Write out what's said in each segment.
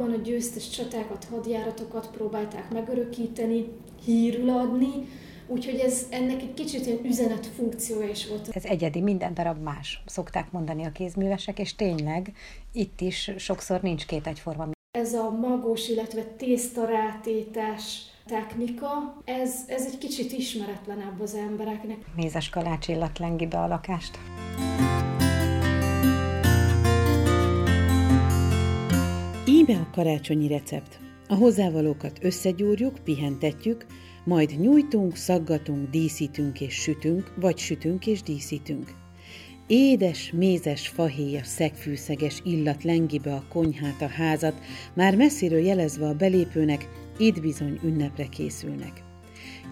valóban a győztes csatákat, hadjáratokat próbálták megörökíteni, hírül adni, Úgyhogy ez ennek egy kicsit ilyen üzenet funkciója is volt. Ez egyedi, minden darab más, szokták mondani a kézművesek, és tényleg itt is sokszor nincs két egyforma. Ez a magos, illetve tésztarátétás technika, ez, ez egy kicsit ismeretlenebb az embereknek. Mézes kalács illat lengi be a lakást. Íme a karácsonyi recept. A hozzávalókat összegyúrjuk, pihentetjük, majd nyújtunk, szaggatunk, díszítünk és sütünk, vagy sütünk és díszítünk. Édes, mézes, fahéjas, szegfűszeges illat lengi be a konyhát, a házat, már messziről jelezve a belépőnek, itt bizony ünnepre készülnek.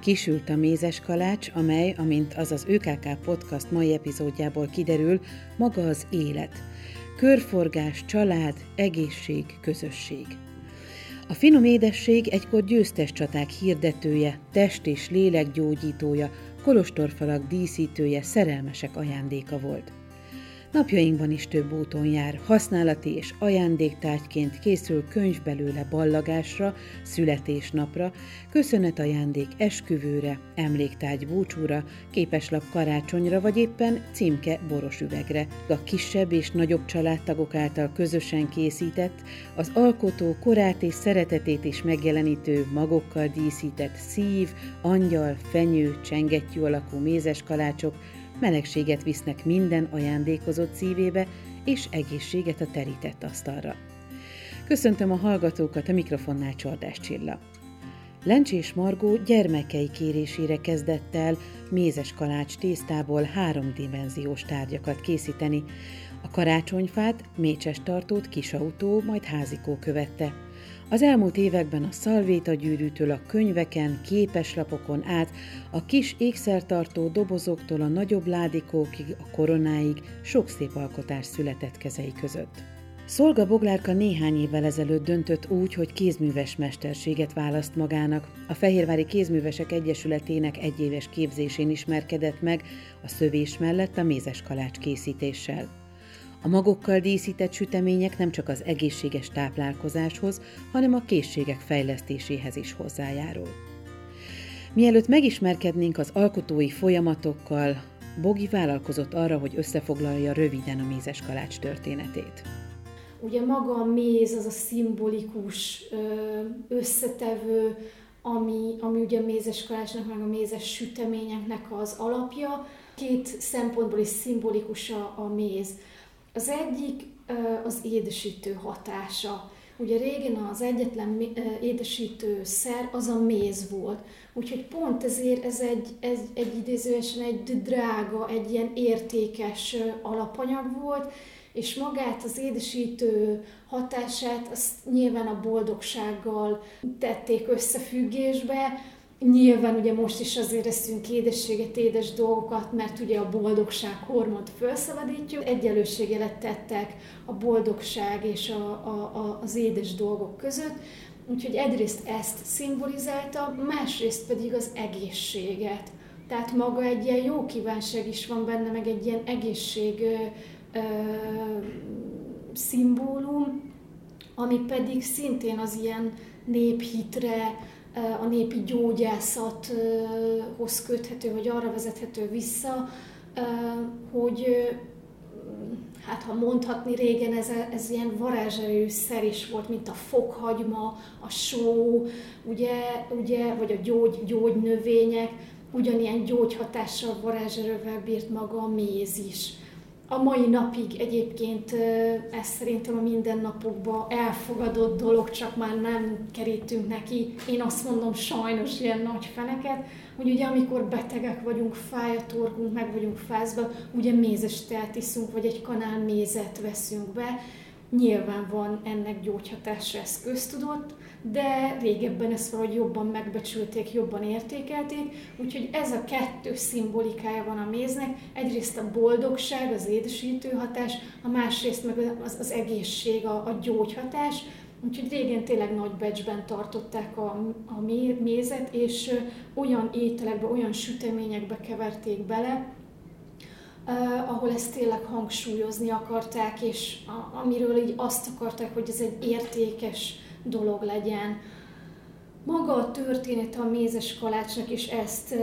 Kisült a mézes kalács, amely, amint az az ÖKK Podcast mai epizódjából kiderül, maga az élet. Körforgás, család, egészség, közösség. A finom édesség egykor győztes csaták hirdetője, test és lélek gyógyítója, kolostorfalak díszítője, szerelmesek ajándéka volt. Napjainkban is több úton jár, használati és ajándéktárgyként készül könyv belőle ballagásra, születésnapra, köszönetajándék esküvőre, emléktárgy búcsúra, képeslap karácsonyra vagy éppen címke boros üvegre. A kisebb és nagyobb családtagok által közösen készített, az alkotó korát és szeretetét is megjelenítő, magokkal díszített szív, angyal, fenyő, csengettyű alakú mézes kalácsok melegséget visznek minden ajándékozott szívébe, és egészséget a terített asztalra. Köszöntöm a hallgatókat a mikrofonnál Csordás Csilla. Lencsés Margó gyermekei kérésére kezdett el mézes kalács tésztából háromdimenziós tárgyakat készíteni. A karácsonyfát, mécses tartót, kisautó, majd házikó követte – az elmúlt években a szalvéta gyűrűtől a könyveken, képeslapokon át, a kis ékszertartó dobozoktól a nagyobb ládikókig, a koronáig sok szép alkotás született kezei között. Szolga Boglárka néhány évvel ezelőtt döntött úgy, hogy kézműves mesterséget választ magának. A Fehérvári Kézművesek Egyesületének egyéves képzésén ismerkedett meg a szövés mellett a mézes kalács készítéssel. A magokkal díszített sütemények nem csak az egészséges táplálkozáshoz, hanem a készségek fejlesztéséhez is hozzájárul. Mielőtt megismerkednénk az alkotói folyamatokkal, Bogi vállalkozott arra, hogy összefoglalja röviden a mézes kalács történetét. Ugye maga a méz az a szimbolikus összetevő, ami, ami ugye a mézes kalácsnak, meg a mézes süteményeknek az alapja. Két szempontból is szimbolikus a, a méz. Az egyik az édesítő hatása. Ugye régen az egyetlen édesítő szer az a méz volt. Úgyhogy pont ezért ez egy, ez egy idézőesen egy drága, egy ilyen értékes alapanyag volt, és magát az édesítő hatását azt nyilván a boldogsággal tették összefüggésbe, Nyilván ugye most is azért eszünk édességet, édes dolgokat, mert ugye a boldogság hormont felszabadítjuk. Egyelősségelet tettek a boldogság és a, a, a, az édes dolgok között. Úgyhogy egyrészt ezt szimbolizálta, másrészt pedig az egészséget. Tehát maga egy ilyen jó kívánság is van benne, meg egy ilyen egészség ö, ö, szimbólum, ami pedig szintén az ilyen néphitre, a népi gyógyászathoz köthető, vagy arra vezethető vissza, hogy hát ha mondhatni régen ez, ez ilyen varázserő szer is volt, mint a fokhagyma, a só, ugye, ugye, vagy a gyógy, gyógynövények, ugyanilyen gyógyhatással, varázserővel bírt maga a méz is a mai napig egyébként ez szerintem a mindennapokban elfogadott dolog, csak már nem kerítünk neki, én azt mondom sajnos ilyen nagy feneket, hogy ugye amikor betegek vagyunk, fáj a torkunk, meg vagyunk fázva, ugye mézes teát iszunk, vagy egy kanál mézet veszünk be, nyilván van ennek gyógyhatása, ez köztudott, de régebben ezt valahogy jobban megbecsülték, jobban értékelték, úgyhogy ez a kettő szimbolikája van a méznek, egyrészt a boldogság, az édesítő hatás, a másrészt meg az, az egészség, a, a gyógyhatás, Úgyhogy régen tényleg nagy becsben tartották a, a mézet, és olyan ételekbe, olyan süteményekbe keverték bele, uh, ahol ezt tényleg hangsúlyozni akarták, és a, amiről így azt akarták, hogy ez egy értékes dolog legyen. Maga a történet a mézes kalácsnak is ezt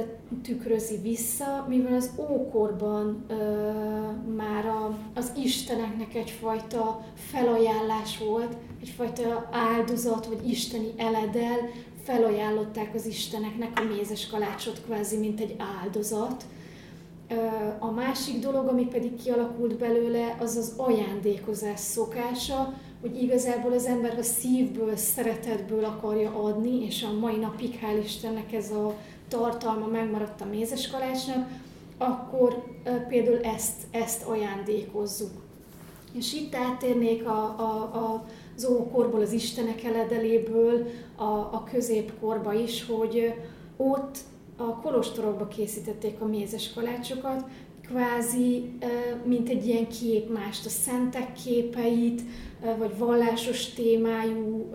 tükrözi vissza, mivel az ókorban ö, már a, az isteneknek egyfajta felajánlás volt, egyfajta áldozat vagy isteni eledel, felajánlották az isteneknek a mézes kalácsot kvázi, mint egy áldozat. A másik dolog, ami pedig kialakult belőle, az az ajándékozás szokása, hogy igazából az ember a szívből, szeretetből akarja adni, és a mai napig, hál' Istennek ez a tartalma megmaradt a mézes kalácsnak, akkor például ezt, ezt ajándékozzuk. És itt áttérnék a, a, a, az ókorból, az Istenek eledeléből a, a középkorba is, hogy ott a kolostorokba készítették a mézes kalácsokat, kvázi, mint egy ilyen képmást, a szentek képeit, vagy vallásos témájú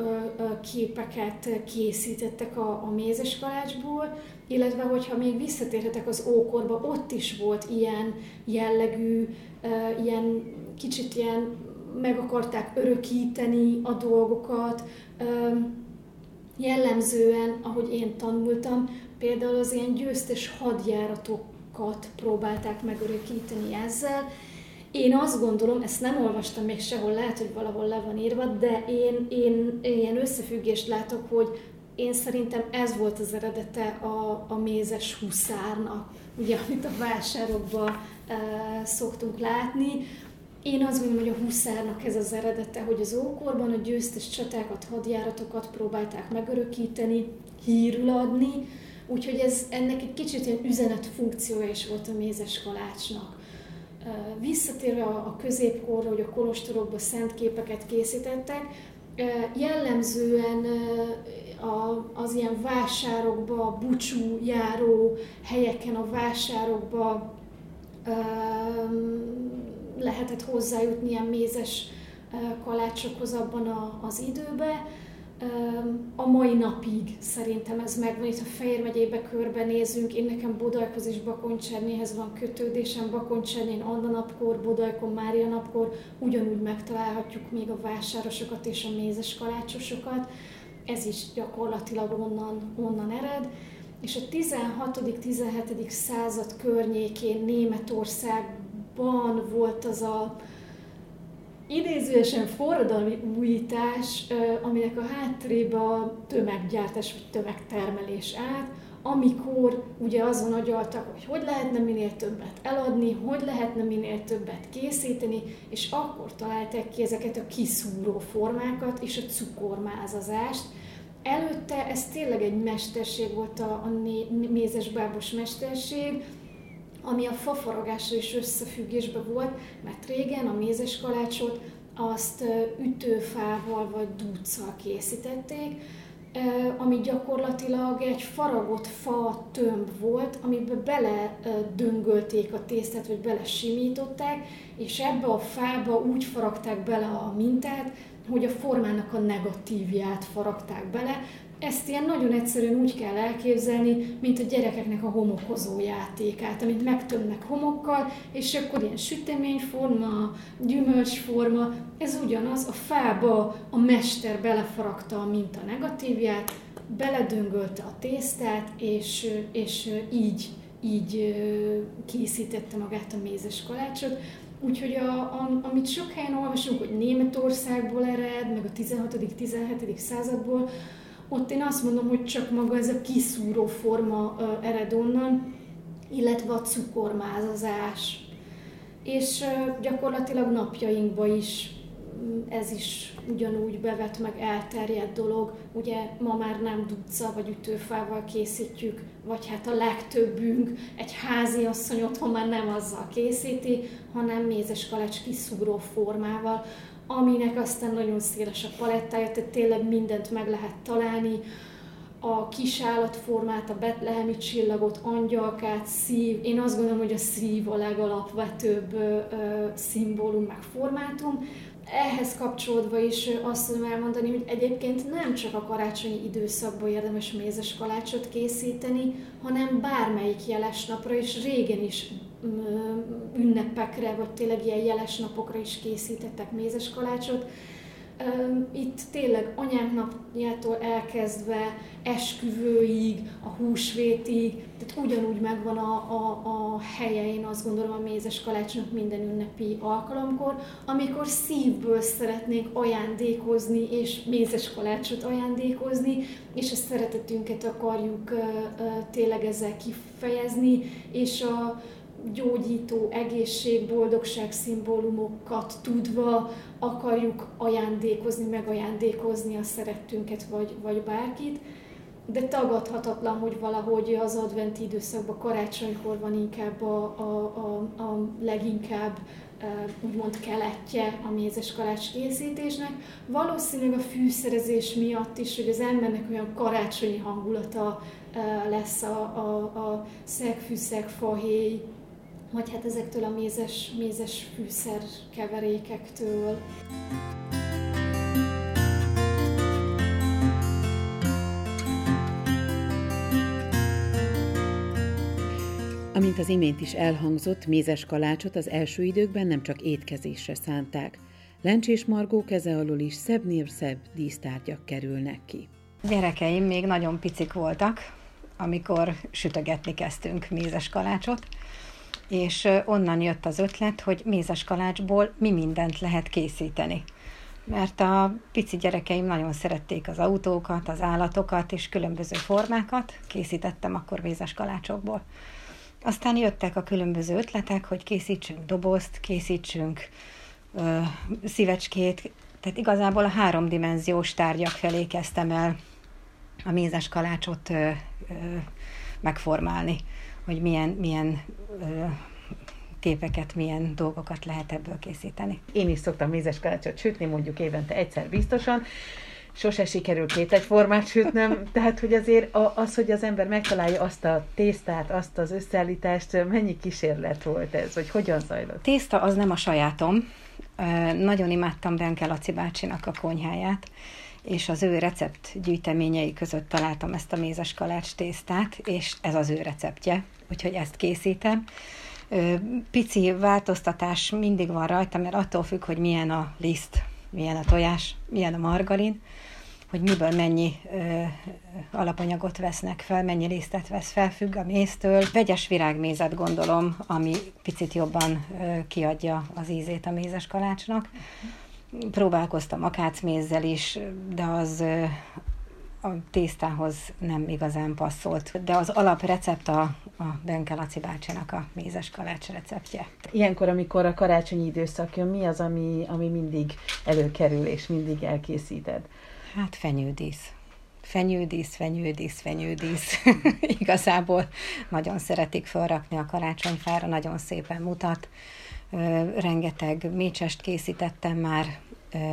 képeket készítettek a, a mézes kalácsból, illetve hogyha még visszatérhetek az ókorba, ott is volt ilyen jellegű, ilyen kicsit ilyen meg akarták örökíteni a dolgokat, jellemzően, ahogy én tanultam, például az ilyen győztes hadjáratokat próbálták megörökíteni ezzel, én azt gondolom, ezt nem olvastam még sehol, lehet, hogy valahol le van írva, de én, én ilyen összefüggést látok, hogy én szerintem ez volt az eredete a, a mézes huszárnak, ugye, amit a vásárokban e, szoktunk látni. Én azt gondolom, hogy a huszárnak ez az eredete, hogy az ókorban a győztes csatákat, hadjáratokat próbálták megörökíteni, hírül adni, úgyhogy ez ennek egy kicsit ilyen üzenet funkciója is volt a mézes kalácsnak. Visszatérve a középkorra, hogy a kolostorokba szent képeket készítettek, jellemzően az ilyen vásárokba, bucsú járó helyeken, a vásárokba lehetett hozzájutni ilyen mézes kalácsokhoz abban az időben a mai napig szerintem ez megvan. Itt a Fejér megyébe körbenézünk, én nekem Bodajkhoz és Bakoncsernéhez van kötődésem, Bakoncsernén Anna napkor, Bodajkon Mária napkor, ugyanúgy megtalálhatjuk még a vásárosokat és a mézes kalácsosokat. Ez is gyakorlatilag onnan, onnan ered. És a 16.-17. század környékén Németországban volt az a idézőesen forradalmi újítás, aminek a háttérébe a tömeggyártás vagy tömegtermelés állt, amikor ugye azon agyaltak, hogy hogy lehetne minél többet eladni, hogy lehetne minél többet készíteni, és akkor találták ki ezeket a kiszúró formákat és a cukormázazást. Előtte ez tényleg egy mesterség volt a, a mézesbábos mesterség, ami a fafaragással is összefüggésben volt, mert régen a mézes kalácsot azt ütőfával vagy dúccal készítették, ami gyakorlatilag egy faragott fa tömb volt, amiben bele döngölték a tésztát, vagy bele simították, és ebbe a fába úgy faragták bele a mintát, hogy a formának a negatívját faragták bele, ezt ilyen nagyon egyszerűen úgy kell elképzelni, mint a gyerekeknek a homokozó játékát, amit megtömnek homokkal, és akkor ilyen süteményforma, gyümölcsforma, ez ugyanaz, a fába a mester belefaragta a minta negatívját, beledöngölte a tésztát, és, és így, így készítette magát a mézes kalácsot. Úgyhogy a, a, amit sok helyen olvasunk, hogy Németországból ered, meg a 16.-17. századból, ott én azt mondom, hogy csak maga ez a kiszúró forma ered onnan, illetve a cukormázazás. És gyakorlatilag napjainkban is ez is ugyanúgy bevet meg elterjedt dolog. Ugye ma már nem duca vagy ütőfával készítjük, vagy hát a legtöbbünk egy házi asszony otthon már nem azzal készíti, hanem mézes kalács kiszúró formával, aminek aztán nagyon széles a palettája, tehát tényleg mindent meg lehet találni, a kisállatformát, a betlehemi csillagot, angyalkát, szív. Én azt gondolom, hogy a szív a legalapvetőbb ö, ö, szimbólum, meg formátum. Ehhez kapcsolódva is azt tudom elmondani, hogy egyébként nem csak a karácsonyi időszakban érdemes mézes kalácsot készíteni, hanem bármelyik jeles napra, és régen is ünnepekre, vagy tényleg ilyen jeles napokra is készítettek mézes kalácsot. Itt tényleg anyák napjától elkezdve esküvőig, a húsvétig, tehát ugyanúgy megvan a, a, a helye, én azt gondolom a mézes kalácsnak minden ünnepi alkalomkor, amikor szívből szeretnénk ajándékozni, és mézes kalácsot ajándékozni, és a szeretetünket akarjuk tényleg ezzel kifejezni, és a, gyógyító, egészség, boldogság szimbólumokat tudva akarjuk ajándékozni, megajándékozni a szerettünket vagy, vagy bárkit, de tagadhatatlan, hogy valahogy az adventi időszakban, karácsonykor van inkább a, a, a, a leginkább úgymond keletje a mézes kalács készítésnek. Valószínűleg a fűszerezés miatt is, hogy az embernek olyan karácsonyi hangulata lesz a, a, a szegfűszeg, fahéj, vagy hát ezektől a mézes, mézes fűszer keverékektől. Amint az imént is elhangzott, mézes kalácsot az első időkben nem csak étkezésre szánták. Lencsés Margó keze alól is szebbnél szebb dísztárgyak kerülnek ki. Gyerekeim még nagyon picik voltak, amikor sütögetni kezdtünk mézes kalácsot, és onnan jött az ötlet, hogy mézes kalácsból mi mindent lehet készíteni. Mert a pici gyerekeim nagyon szerették az autókat, az állatokat és különböző formákat, készítettem akkor mézes kalácsokból. Aztán jöttek a különböző ötletek, hogy készítsünk dobozt, készítsünk ö, szívecskét, tehát igazából a háromdimenziós tárgyak felé kezdtem el a mézes kalácsot ö, ö, megformálni hogy milyen, milyen ö, képeket, milyen dolgokat lehet ebből készíteni. Én is szoktam mézes kalácsot sütni, mondjuk évente egyszer biztosan, sose sikerül két egyformát sütnöm, tehát hogy azért az, hogy az ember megtalálja azt a tésztát, azt az összeállítást, mennyi kísérlet volt ez, hogy hogyan zajlott? Tészta az nem a sajátom. Nagyon imádtam Benke Laci bácsinak a konyháját, és az ő recept gyűjteményei között találtam ezt a mézes kalács tésztát, és ez az ő receptje, úgyhogy ezt készítem. Pici változtatás mindig van rajta, mert attól függ, hogy milyen a liszt, milyen a tojás, milyen a margarin, hogy miből mennyi ö, alapanyagot vesznek fel, mennyi lisztet vesz fel, függ a méztől. Vegyes virágmézet gondolom, ami picit jobban ö, kiadja az ízét a mézes kalácsnak. Próbálkoztam akácmézzel is, de az a tésztához nem igazán passzolt. De az alaprecept a, a Benke Laci bácsinak a mézes kalács receptje. Ilyenkor, amikor a karácsonyi időszak jön, mi az, ami, ami mindig előkerül és mindig elkészíted? Hát fenyődísz. Fenyődísz, fenyődísz, fenyődísz. Igazából nagyon szeretik felrakni a karácsonyfára, nagyon szépen mutat rengeteg mécsest készítettem már,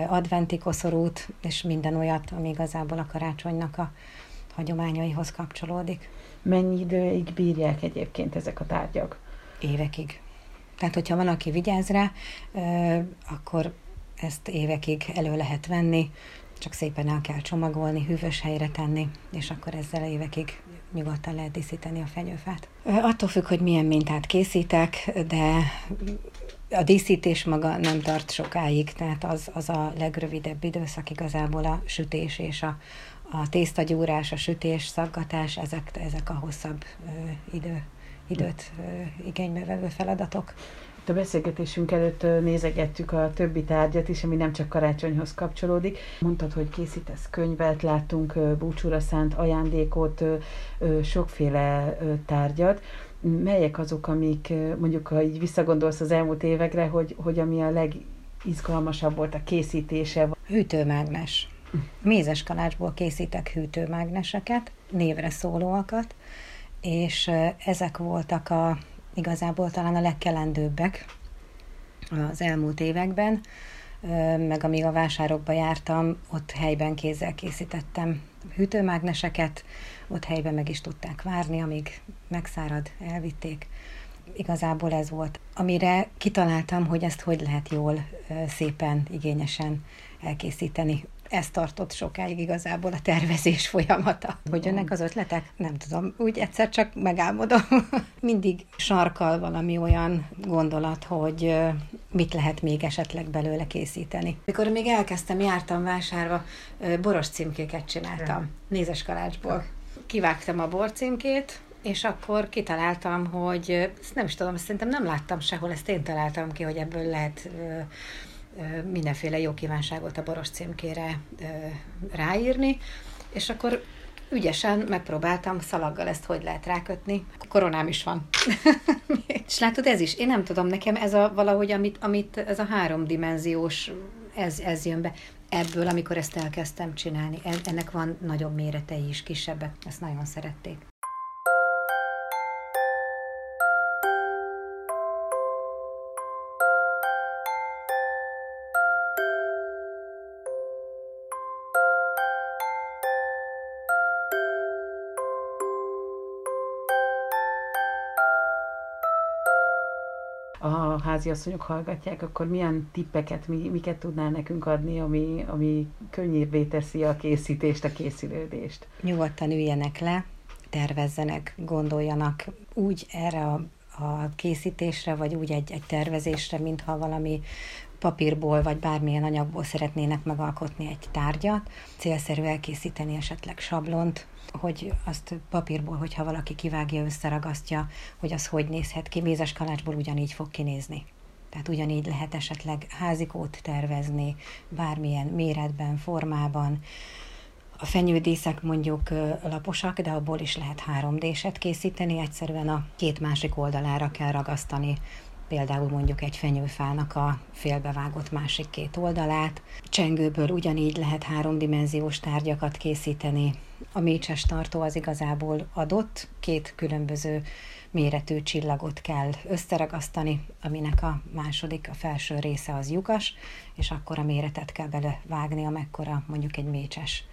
adventi koszorút, és minden olyat, ami igazából a karácsonynak a hagyományaihoz kapcsolódik. Mennyi időig bírják egyébként ezek a tárgyak? Évekig. Tehát, hogyha van, aki vigyáz rá, akkor ezt évekig elő lehet venni, csak szépen el kell csomagolni, hűvös helyre tenni, és akkor ezzel évekig nyugodtan lehet díszíteni a fenyőfát. Attól függ, hogy milyen mintát készítek, de a díszítés maga nem tart sokáig, tehát az, az a legrövidebb időszak igazából a sütés és a, a tésztagyúrás, a sütés, szaggatás, ezek, ezek a hosszabb ö, idő, időt ö, igénybe vevő feladatok. A beszélgetésünk előtt nézegettük a többi tárgyat is, ami nem csak karácsonyhoz kapcsolódik. Mondtad, hogy készítesz könyvet, láttunk búcsúra szánt ajándékot, sokféle tárgyat. Melyek azok, amik mondjuk, ha így visszagondolsz az elmúlt évekre, hogy, hogy ami a legizgalmasabb volt a készítése? Hűtőmágnes. Mézes kalácsból készítek hűtőmágneseket, névre szólóakat, és ezek voltak a igazából talán a legkelendőbbek az elmúlt években, meg amíg a vásárokba jártam, ott helyben kézzel készítettem hűtőmágneseket, ott helyben meg is tudták várni, amíg megszárad, elvitték. Igazából ez volt, amire kitaláltam, hogy ezt hogy lehet jól, szépen, igényesen elkészíteni. Ez tartott sokáig igazából a tervezés folyamata. Hogy jönnek az ötletek? Nem tudom. Úgy egyszer csak megálmodom. Mindig sarkal valami olyan gondolat, hogy mit lehet még esetleg belőle készíteni. Mikor még elkezdtem, jártam vásárba, boros címkéket csináltam, nézes kalácsból. Kivágtam a borcímkét, és akkor kitaláltam, hogy ezt nem is tudom, szerintem nem láttam sehol, ezt én találtam ki, hogy ebből lehet mindenféle jó kívánságot a boros címkére ráírni, és akkor ügyesen megpróbáltam szalaggal ezt hogy lehet rákötni. Koronám is van. és látod, ez is, én nem tudom, nekem ez a valahogy, amit, amit ez a háromdimenziós, ez, ez jön be. Ebből, amikor ezt elkezdtem csinálni, ennek van nagyobb méretei is, kisebbek, ezt nagyon szerették. A háziasszonyok hallgatják, akkor milyen tippeket, mi, miket tudnál nekünk adni, ami, ami könnyűvé teszi a készítést, a készülődést? Nyugodtan üljenek le, tervezzenek, gondoljanak úgy erre a, a készítésre, vagy úgy egy, egy tervezésre, mintha valami papírból vagy bármilyen anyagból szeretnének megalkotni egy tárgyat. Célszerű elkészíteni esetleg sablont, hogy azt papírból, hogyha valaki kivágja, összeragasztja, hogy az hogy nézhet ki, mézes kalácsból ugyanígy fog kinézni. Tehát ugyanígy lehet esetleg házikót tervezni, bármilyen méretben, formában. A fenyődíszek mondjuk laposak, de abból is lehet 3D-set készíteni, egyszerűen a két másik oldalára kell ragasztani például mondjuk egy fenyőfának a félbevágott másik két oldalát. Csengőből ugyanígy lehet háromdimenziós tárgyakat készíteni. A mécses tartó az igazából adott, két különböző méretű csillagot kell összeragasztani, aminek a második, a felső része az lyukas, és akkor a méretet kell belevágni, amekkora mondjuk egy mécses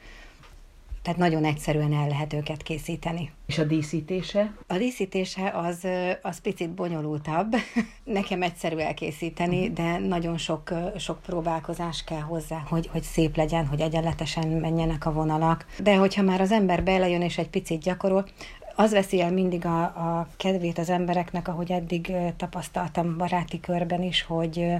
tehát nagyon egyszerűen el lehet őket készíteni. És a díszítése? A díszítése az, az picit bonyolultabb. Nekem egyszerű elkészíteni, uh-huh. de nagyon sok, sok próbálkozás kell hozzá, hogy, hogy szép legyen, hogy egyenletesen menjenek a vonalak. De hogyha már az ember belejön és egy picit gyakorol, az veszi el mindig a, a kedvét az embereknek, ahogy eddig tapasztaltam baráti körben is, hogy,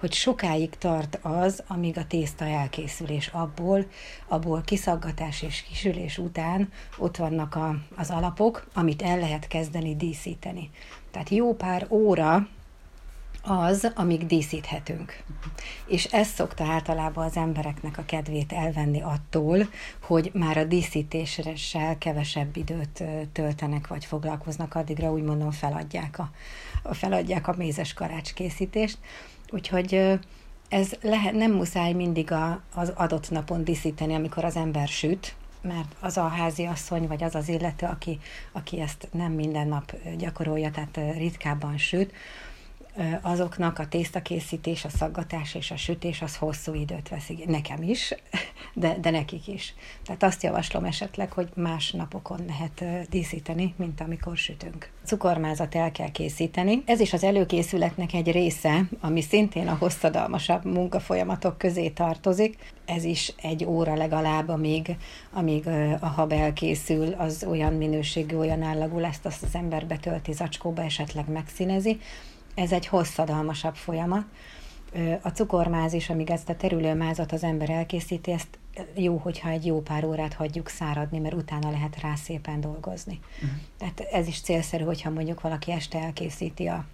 hogy sokáig tart az, amíg a tészta elkészül, és abból, abból kiszaggatás és kisülés után ott vannak a, az alapok, amit el lehet kezdeni díszíteni. Tehát jó pár óra az, amíg díszíthetünk. És ez szokta általában az embereknek a kedvét elvenni attól, hogy már a díszítéssel kevesebb időt töltenek, vagy foglalkoznak, addigra úgy mondom feladják a, feladják a mézes karács készítést. Úgyhogy ez lehet, nem muszáj mindig a, az adott napon díszíteni, amikor az ember süt, mert az a házi asszony, vagy az az illető, aki, aki ezt nem minden nap gyakorolja, tehát ritkábban süt, azoknak a tésztakészítés, a szaggatás és a sütés az hosszú időt veszik. Nekem is, de, de nekik is. Tehát azt javaslom esetleg, hogy más napokon lehet díszíteni, mint amikor sütünk. Cukormázat el kell készíteni. Ez is az előkészületnek egy része, ami szintén a hosszadalmasabb munkafolyamatok közé tartozik. Ez is egy óra legalább, amíg, amíg a hab elkészül, az olyan minőségű, olyan állagú lesz, azt az ember betölti zacskóba, esetleg megszínezi ez egy hosszadalmasabb folyamat. A cukormáz is, amíg ezt a terülőmázat az ember elkészíti, ezt jó, hogyha egy jó pár órát hagyjuk száradni, mert utána lehet rá szépen dolgozni. Uh-huh. Tehát ez is célszerű, hogyha mondjuk valaki este elkészíti a,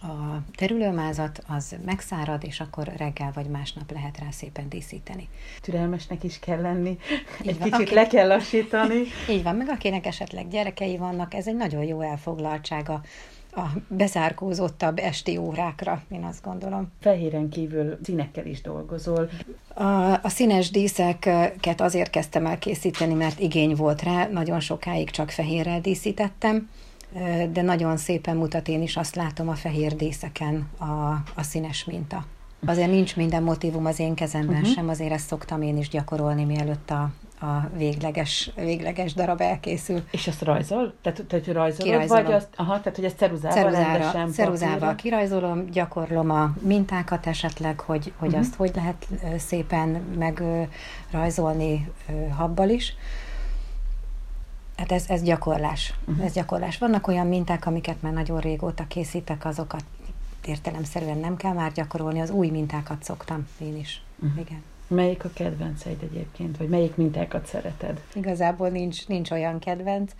a terülőmázat, az megszárad, és akkor reggel vagy másnap lehet rá szépen díszíteni. Türelmesnek is kell lenni, Így egy van, kicsit aki... le kell lassítani. Így van, meg akinek esetleg gyerekei vannak, ez egy nagyon jó elfoglaltsága a bezárkózottabb esti órákra, én azt gondolom. Fehéren kívül színekkel is dolgozol. A, a színes díszeket azért kezdtem el készíteni, mert igény volt rá, nagyon sokáig csak fehérrel díszítettem, de nagyon szépen mutat én is azt látom a fehér díszeken a, a színes minta. Azért nincs minden motivum az én kezemben uh-huh. sem, azért ezt szoktam én is gyakorolni, mielőtt a, a végleges, végleges darab elkészül. És azt rajzol? Tehát, tehát rajzolod, Kirajzolom. vagy azt, aha, tehát hogy ezt ceruzával Ceruzára, rendesen Ceruzával kirajzolom, gyakorlom a mintákat esetleg, hogy, hogy uh-huh. azt hogy lehet szépen megrajzolni habbal is. Hát ez, ez gyakorlás. Uh-huh. Ez gyakorlás. Vannak olyan minták, amiket már nagyon régóta készítek, azokat értelemszerűen nem kell már gyakorolni, az új mintákat szoktam én is. Uh-huh. Igen. Melyik a kedvenceid egyébként, vagy melyik mintákat szereted? Igazából nincs, nincs olyan kedvenc.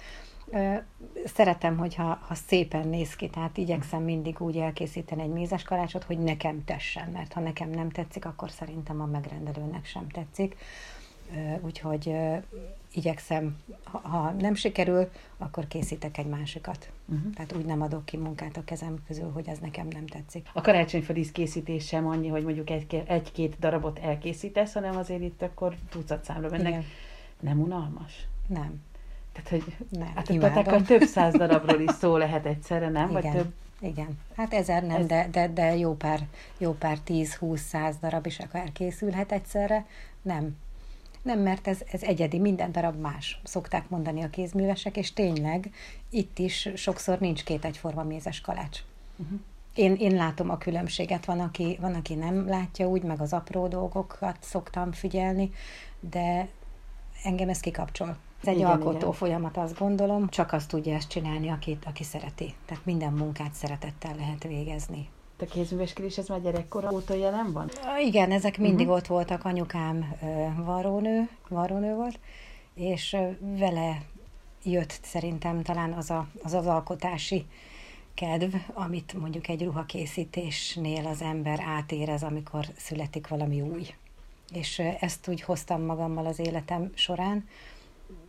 Szeretem, hogyha ha szépen néz ki, tehát igyekszem mindig úgy elkészíteni egy mézes kalácsot, hogy nekem tessen, mert ha nekem nem tetszik, akkor szerintem a megrendelőnek sem tetszik. Úgyhogy igyekszem, ha, nem sikerül, akkor készítek egy másikat. Uh-huh. Tehát úgy nem adok ki munkát a kezem közül, hogy ez nekem nem tetszik. A karácsonyfadísz készítés sem annyi, hogy mondjuk egy, egy-két darabot elkészítesz, hanem azért itt akkor tucat számra mennek. Igen. Nem unalmas? Nem. Tehát, hogy nem, hát a több száz darabról is szó lehet egyszerre, nem? Igen. Vagy több... Igen, hát ezer nem, Ez... de, de, de jó pár, jó pár 10-20-100 darab is elkészülhet egyszerre. Nem, nem, mert ez, ez egyedi, minden darab más, szokták mondani a kézművesek, és tényleg itt is sokszor nincs két egyforma mézes kalács. Uh-huh. Én, én látom a különbséget, van aki, van, aki nem látja úgy, meg az apró dolgokat szoktam figyelni, de engem ez kikapcsol. Ez egy igen, alkotó igen. folyamat, azt gondolom, csak azt tudja ezt csinálni, aki, aki szereti. Tehát minden munkát szeretettel lehet végezni a kézműveskedés, ez már gyerekkora óta jelen van? Igen, ezek mindig uh-huh. ott voltak. Anyukám varrónő, varrónő volt, és vele jött szerintem talán az a, az, az alkotási kedv, amit mondjuk egy ruhakészítésnél az ember átérez, amikor születik valami új. És ezt úgy hoztam magammal az életem során.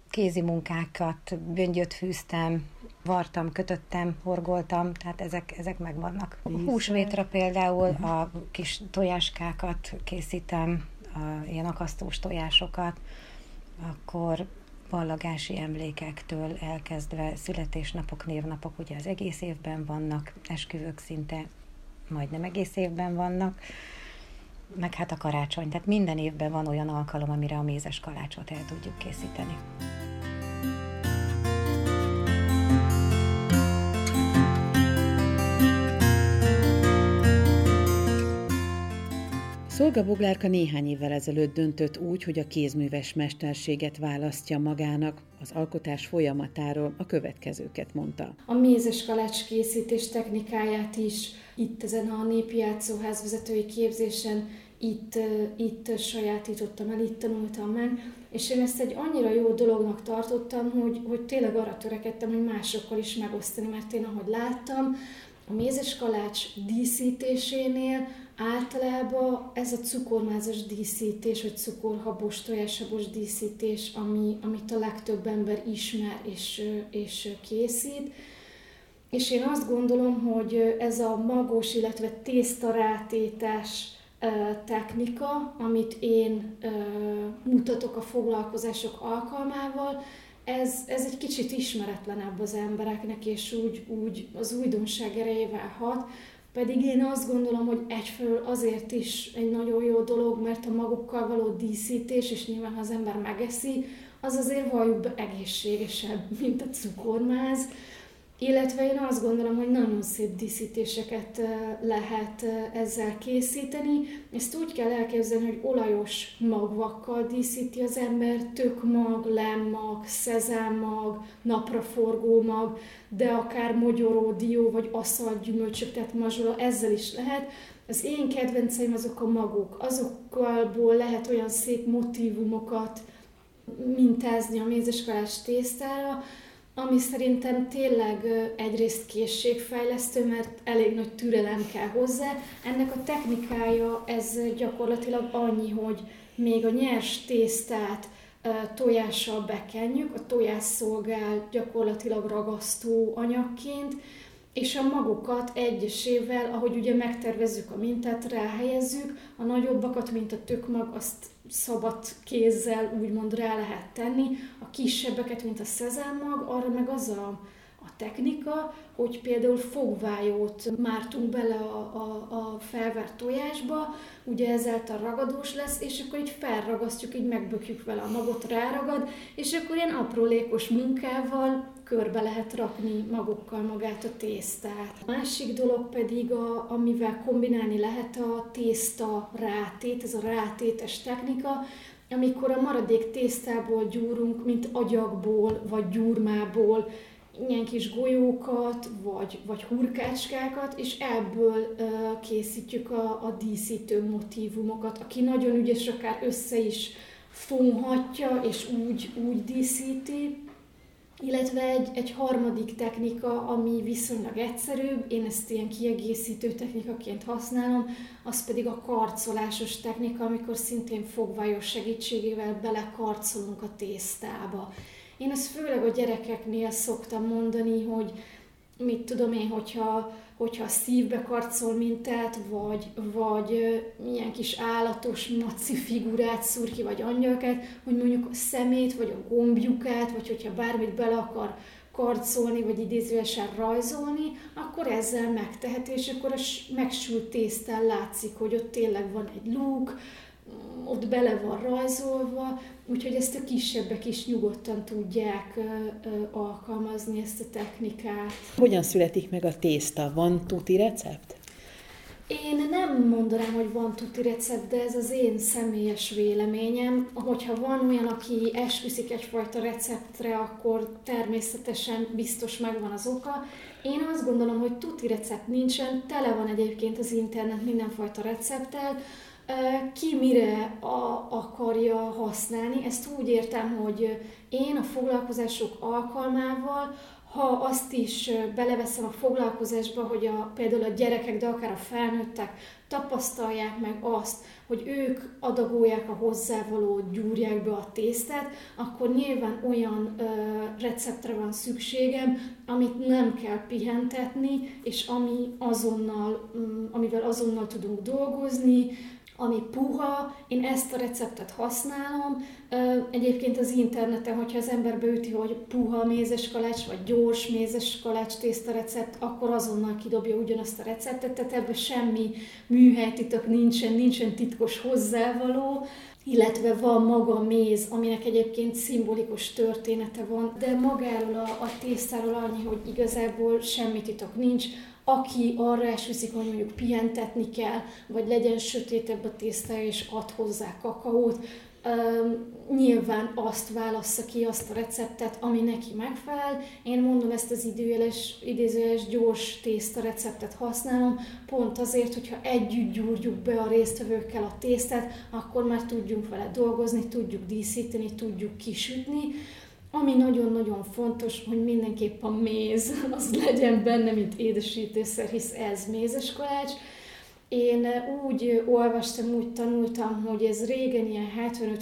Kézi munkákat, böngyöt fűztem, vartam, kötöttem, horgoltam, tehát ezek, ezek megvannak. A húsvétra például uh-huh. a kis tojáskákat készítem, a ilyen akasztós tojásokat, akkor ballagási emlékektől elkezdve születésnapok, névnapok ugye az egész évben vannak, esküvők szinte majdnem egész évben vannak, meg hát a karácsony. Tehát minden évben van olyan alkalom, amire a mézes kalácsot el tudjuk készíteni. Szolga Boglárka néhány évvel ezelőtt döntött úgy, hogy a kézműves mesterséget választja magának, az alkotás folyamatáról a következőket mondta. A mézes kalács készítés technikáját is itt ezen a népi játszóház vezetői képzésen itt, itt sajátítottam el, itt tanultam meg, és én ezt egy annyira jó dolognak tartottam, hogy, hogy tényleg arra törekedtem, hogy másokkal is megosztani, mert én ahogy láttam, a mézes kalács díszítésénél általában ez a cukormázas díszítés, vagy cukorhabos, tojáshabos díszítés, ami, amit a legtöbb ember ismer és, és készít. És én azt gondolom, hogy ez a magos, illetve tésztarátétás technika, amit én mutatok a foglalkozások alkalmával, ez, ez egy kicsit ismeretlenebb az embereknek, és úgy, úgy az újdonság erejével hat, pedig én azt gondolom, hogy egyfelől azért is egy nagyon jó dolog, mert a magukkal való díszítés, és nyilván ha az ember megeszi, az azért valljuk egészségesebb, mint a cukormáz, illetve én azt gondolom, hogy nagyon szép díszítéseket lehet ezzel készíteni. Ezt úgy kell elképzelni, hogy olajos magvakkal díszíti az ember, tökmag, lemmag, szezámmag, napraforgó mag, de akár mogyoró, dió vagy aszalgyümölcsök, tehát mazsola, ezzel is lehet. Az én kedvenceim azok a magok, azokból lehet olyan szép motivumokat mintázni a mézeskalás tésztára, ami szerintem tényleg egyrészt készségfejlesztő, mert elég nagy türelem kell hozzá. Ennek a technikája ez gyakorlatilag annyi, hogy még a nyers tésztát tojással bekenjük, a tojás szolgál gyakorlatilag ragasztó anyagként, és a magukat egyesével, ahogy ugye megtervezzük a mintát, ráhelyezzük, a nagyobbakat, mint a tökmag, azt szabad kézzel úgymond rá lehet tenni, a kisebbeket, mint a szezámmag, arra meg az a a technika, hogy például fogvájót mártunk bele a, a, a felvert tojásba, ugye ezáltal ragadós lesz, és akkor így felragasztjuk, így megbökjük vele a magot, ráragad, és akkor ilyen aprólékos munkával körbe lehet rakni magukkal magát a tésztát. A másik dolog pedig, a, amivel kombinálni lehet a tészta rátét, ez a rátétes technika, amikor a maradék tésztából gyúrunk, mint agyagból vagy gyurmából, ilyen kis golyókat, vagy, vagy hurkácskákat, és ebből uh, készítjük a, a díszítő motívumokat. Aki nagyon ügyes, akár össze is fonhatja, és úgy, úgy díszíti. Illetve egy, egy harmadik technika, ami viszonylag egyszerűbb, én ezt ilyen kiegészítő technikaként használom, az pedig a karcolásos technika, amikor szintén fogvajos segítségével belekarcolunk a tésztába. Én ezt főleg a gyerekeknél szoktam mondani, hogy mit tudom én, hogyha, hogyha szívbe karcol mintát, vagy, vagy milyen kis állatos naci figurát szúr ki, vagy angyalkát, hogy mondjuk a szemét, vagy a gombjukát, vagy hogyha bármit bele akar karcolni, vagy idézőesen rajzolni, akkor ezzel megteheti, és akkor a megsült tésztán látszik, hogy ott tényleg van egy lúk, ott bele van rajzolva, úgyhogy ezt a kisebbek is nyugodtan tudják alkalmazni ezt a technikát. Hogyan születik meg a tészta? Van tuti recept? Én nem mondanám, hogy van tuti recept, de ez az én személyes véleményem. Hogyha van olyan, aki esküszik egyfajta receptre, akkor természetesen biztos megvan az oka. Én azt gondolom, hogy tuti recept nincsen, tele van egyébként az internet mindenfajta recepttel, ki mire a, akarja használni. Ezt úgy értem, hogy én a foglalkozások alkalmával, ha azt is beleveszem a foglalkozásba, hogy a, például a gyerekek, de akár a felnőttek tapasztalják meg azt, hogy ők adagolják a hozzávaló, gyúrják be a tésztát, akkor nyilván olyan ö, receptre van szükségem, amit nem kell pihentetni, és ami azonnal, mm, amivel azonnal tudunk dolgozni, ami puha, én ezt a receptet használom. Egyébként az interneten, hogyha az ember beüti, hogy puha mézes kalács, vagy gyors mézes kalács tészta recept, akkor azonnal kidobja ugyanazt a receptet, tehát ebben semmi műhelytitok nincsen, nincsen titkos hozzávaló, illetve van maga a méz, aminek egyébként szimbolikus története van, de magáról a, a tésztáról annyi, hogy igazából semmi titok nincs, aki arra esküszik, hogy mondjuk pihentetni kell, vagy legyen sötétebb a tészta, és ad hozzá kakaót, nyilván azt válassza ki, azt a receptet, ami neki megfelel. Én mondom, ezt az időjeles, idézőjeles gyors tészta receptet használom, pont azért, hogyha együtt gyúrjuk be a résztvevőkkel a tésztát, akkor már tudjunk vele dolgozni, tudjuk díszíteni, tudjuk kisütni. Ami nagyon-nagyon fontos, hogy mindenképp a méz az legyen benne, mint édesítőszer, hisz ez mézes kalács. Én úgy olvastam, úgy tanultam, hogy ez régen ilyen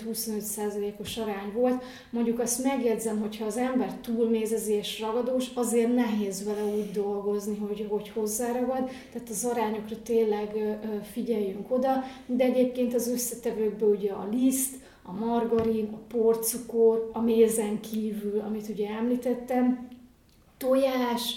75-25 százalékos arány volt. Mondjuk azt megjegyzem, hogyha az ember túlmézezi és ragadós, azért nehéz vele úgy dolgozni, hogy, hogy hozzáragad. Tehát az arányokra tényleg figyeljünk oda. De egyébként az összetevőkből ugye a liszt, a margarin, a porcukor, a mézen kívül, amit ugye említettem, tojás,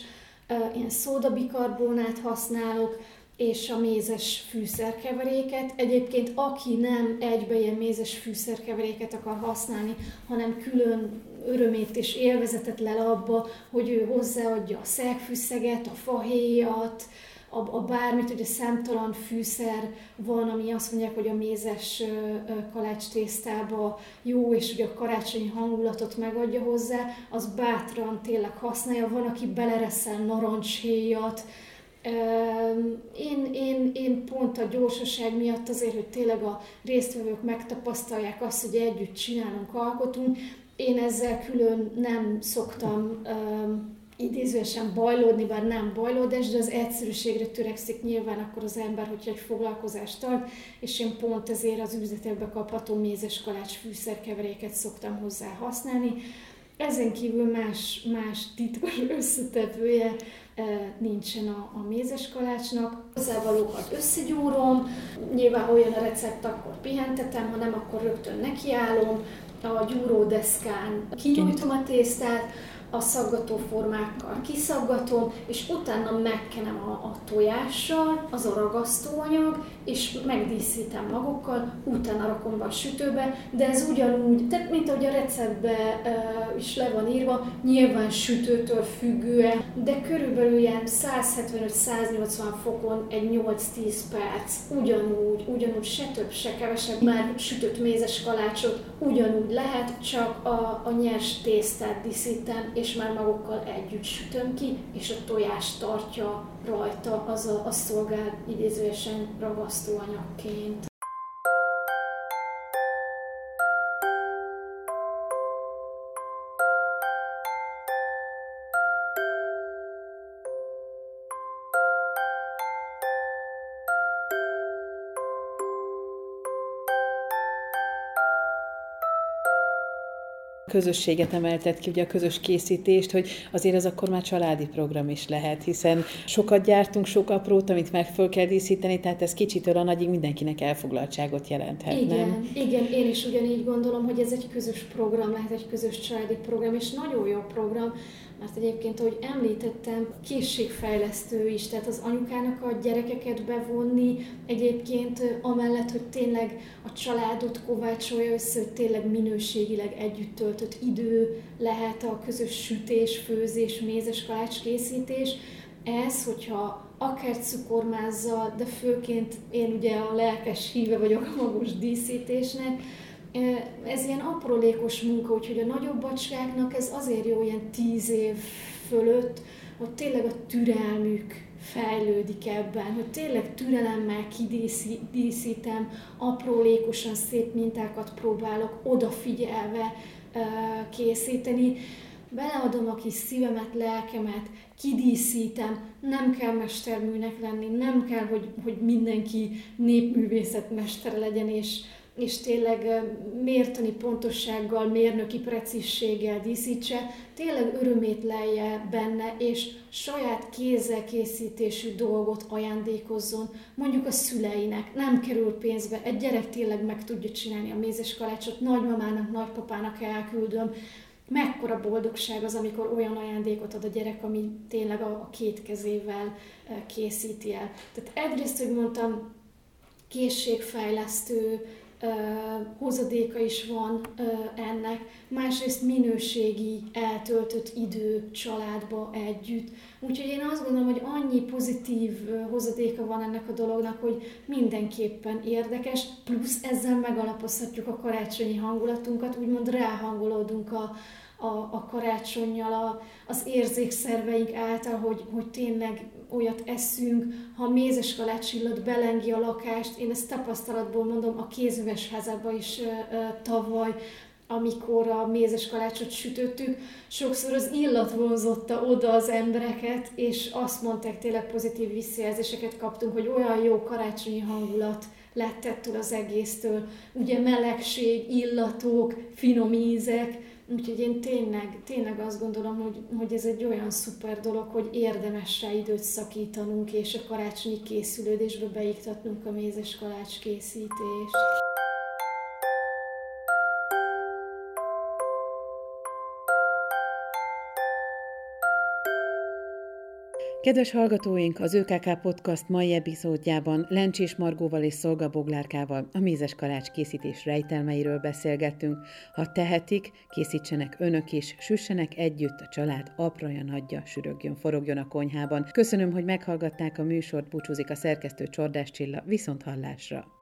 ilyen szódabikarbonát használok, és a mézes fűszerkeveréket. Egyébként aki nem egybe ilyen mézes fűszerkeveréket akar használni, hanem külön örömét és élvezetet lel abba, hogy ő hozzáadja a szegfűszeget, a fahéjat, a, a bármit, ugye számtalan fűszer van, ami azt mondják, hogy a mézes kalács jó, és ugye a karácsonyi hangulatot megadja hozzá, az bátran tényleg használja. Van, aki belereszel narancshéjat, én, én, én pont a gyorsaság miatt azért, hogy tényleg a résztvevők megtapasztalják azt, hogy együtt csinálunk, alkotunk, én ezzel külön nem szoktam idézősen bajlódni, bár nem bajlódás, de az egyszerűségre törekszik nyilván akkor az ember, hogyha egy foglalkozást tart, és én pont ezért az üzletekbe kapható mézes kalács fűszerkeveréket szoktam hozzá használni. Ezen kívül más, más titkos összetevője nincsen a, a mézes kalácsnak. Hozzávalókat összegyúrom, nyilván olyan a recept, akkor pihentetem, ha nem, akkor rögtön nekiállom, a gyúródeszkán kinyújtom a tésztát, a szaggató formákkal kiszaggatom, és utána megkenem a, a tojással, az a ragasztóanyag, és megdíszítem magukkal, utána rakom be a sütőbe, de ez ugyanúgy, tehát mint ahogy a receptbe uh, is le van írva, nyilván sütőtől függően, de körülbelül ilyen 175-180 fokon egy 8-10 perc, ugyanúgy, ugyanúgy se több, se kevesebb, már sütött mézes kalácsot ugyanúgy lehet, csak a, a nyers tésztát díszítem, és már magukkal együtt sütöm ki, és a tojás tartja rajta, az a, a szolgál idézőesen ragasztóanyagként. Közösséget emeltet ki, ugye a közös készítést, hogy azért ez akkor már családi program is lehet, hiszen sokat gyártunk, sok aprót, amit meg föl kell díszíteni, tehát ez kicsitől a nagyig mindenkinek elfoglaltságot jelenthet, igen, nem? Igen, én is ugyanígy gondolom, hogy ez egy közös program lehet, egy közös családi program, és nagyon jó program, mert egyébként, ahogy említettem, készségfejlesztő is, tehát az anyukának a gyerekeket bevonni, egyébként amellett, hogy tényleg a családot kovácsolja össze, hogy tényleg minőségileg együtt töltött idő lehet a közös sütés, főzés, mézes kalács készítés, ez, hogyha akár cukormázzal, de főként én ugye a lelkes híve vagyok a magos díszítésnek, ez ilyen aprólékos munka, úgyhogy a nagyobb bacskáknak ez azért jó ilyen tíz év fölött, hogy tényleg a türelmük fejlődik ebben, hogy tényleg türelemmel kidíszítem, aprólékosan szép mintákat próbálok odafigyelve készíteni, beleadom a kis szívemet, lelkemet, kidíszítem, nem kell mesterműnek lenni, nem kell, hogy, hogy mindenki népművészetmestere legyen, és, és tényleg mértani pontossággal, mérnöki precízséggel díszítse, tényleg örömét lelje benne, és saját kézzel készítésű dolgot ajándékozzon, mondjuk a szüleinek, nem kerül pénzbe, egy gyerek tényleg meg tudja csinálni a mézes kalácsot, nagymamának, nagypapának elküldöm, mekkora boldogság az, amikor olyan ajándékot ad a gyerek, ami tényleg a két kezével készíti el. Tehát egyrészt, hogy mondtam, készségfejlesztő, hozadéka is van ennek, másrészt minőségi eltöltött idő családba együtt. Úgyhogy én azt gondolom, hogy annyi pozitív hozadéka van ennek a dolognak, hogy mindenképpen érdekes, plusz ezzel megalapozhatjuk a karácsonyi hangulatunkat, úgymond ráhangolódunk a, a, a karácsonyjal, a, az érzékszerveink által, hogy, hogy tényleg olyat eszünk, ha mézes kalács illat belengi a lakást, én ezt tapasztalatból mondom, a kézműves házában is tavaly, amikor a mézes kalácsot sütöttük, sokszor az illat vonzotta oda az embereket, és azt mondták, tényleg pozitív visszajelzéseket kaptunk, hogy olyan jó karácsonyi hangulat lett ettől az egésztől. Ugye melegség, illatok, finom ízek, Úgyhogy én tényleg, tényleg azt gondolom, hogy, hogy ez egy olyan szuper dolog, hogy érdemes rá időt szakítanunk, és a karácsonyi készülődésbe beiktatnunk a mézes kalács készítést. Kedves hallgatóink, az ÖKK Podcast mai epizódjában Lencsés Margóval és Szolga Boglárkával a mézes kalács készítés rejtelmeiről beszélgettünk. Ha tehetik, készítsenek önök is, süssenek együtt, a család apraja nagyja, sürögjön, forogjon a konyhában. Köszönöm, hogy meghallgatták a műsort, búcsúzik a szerkesztő Csordás Csilla, viszont hallásra!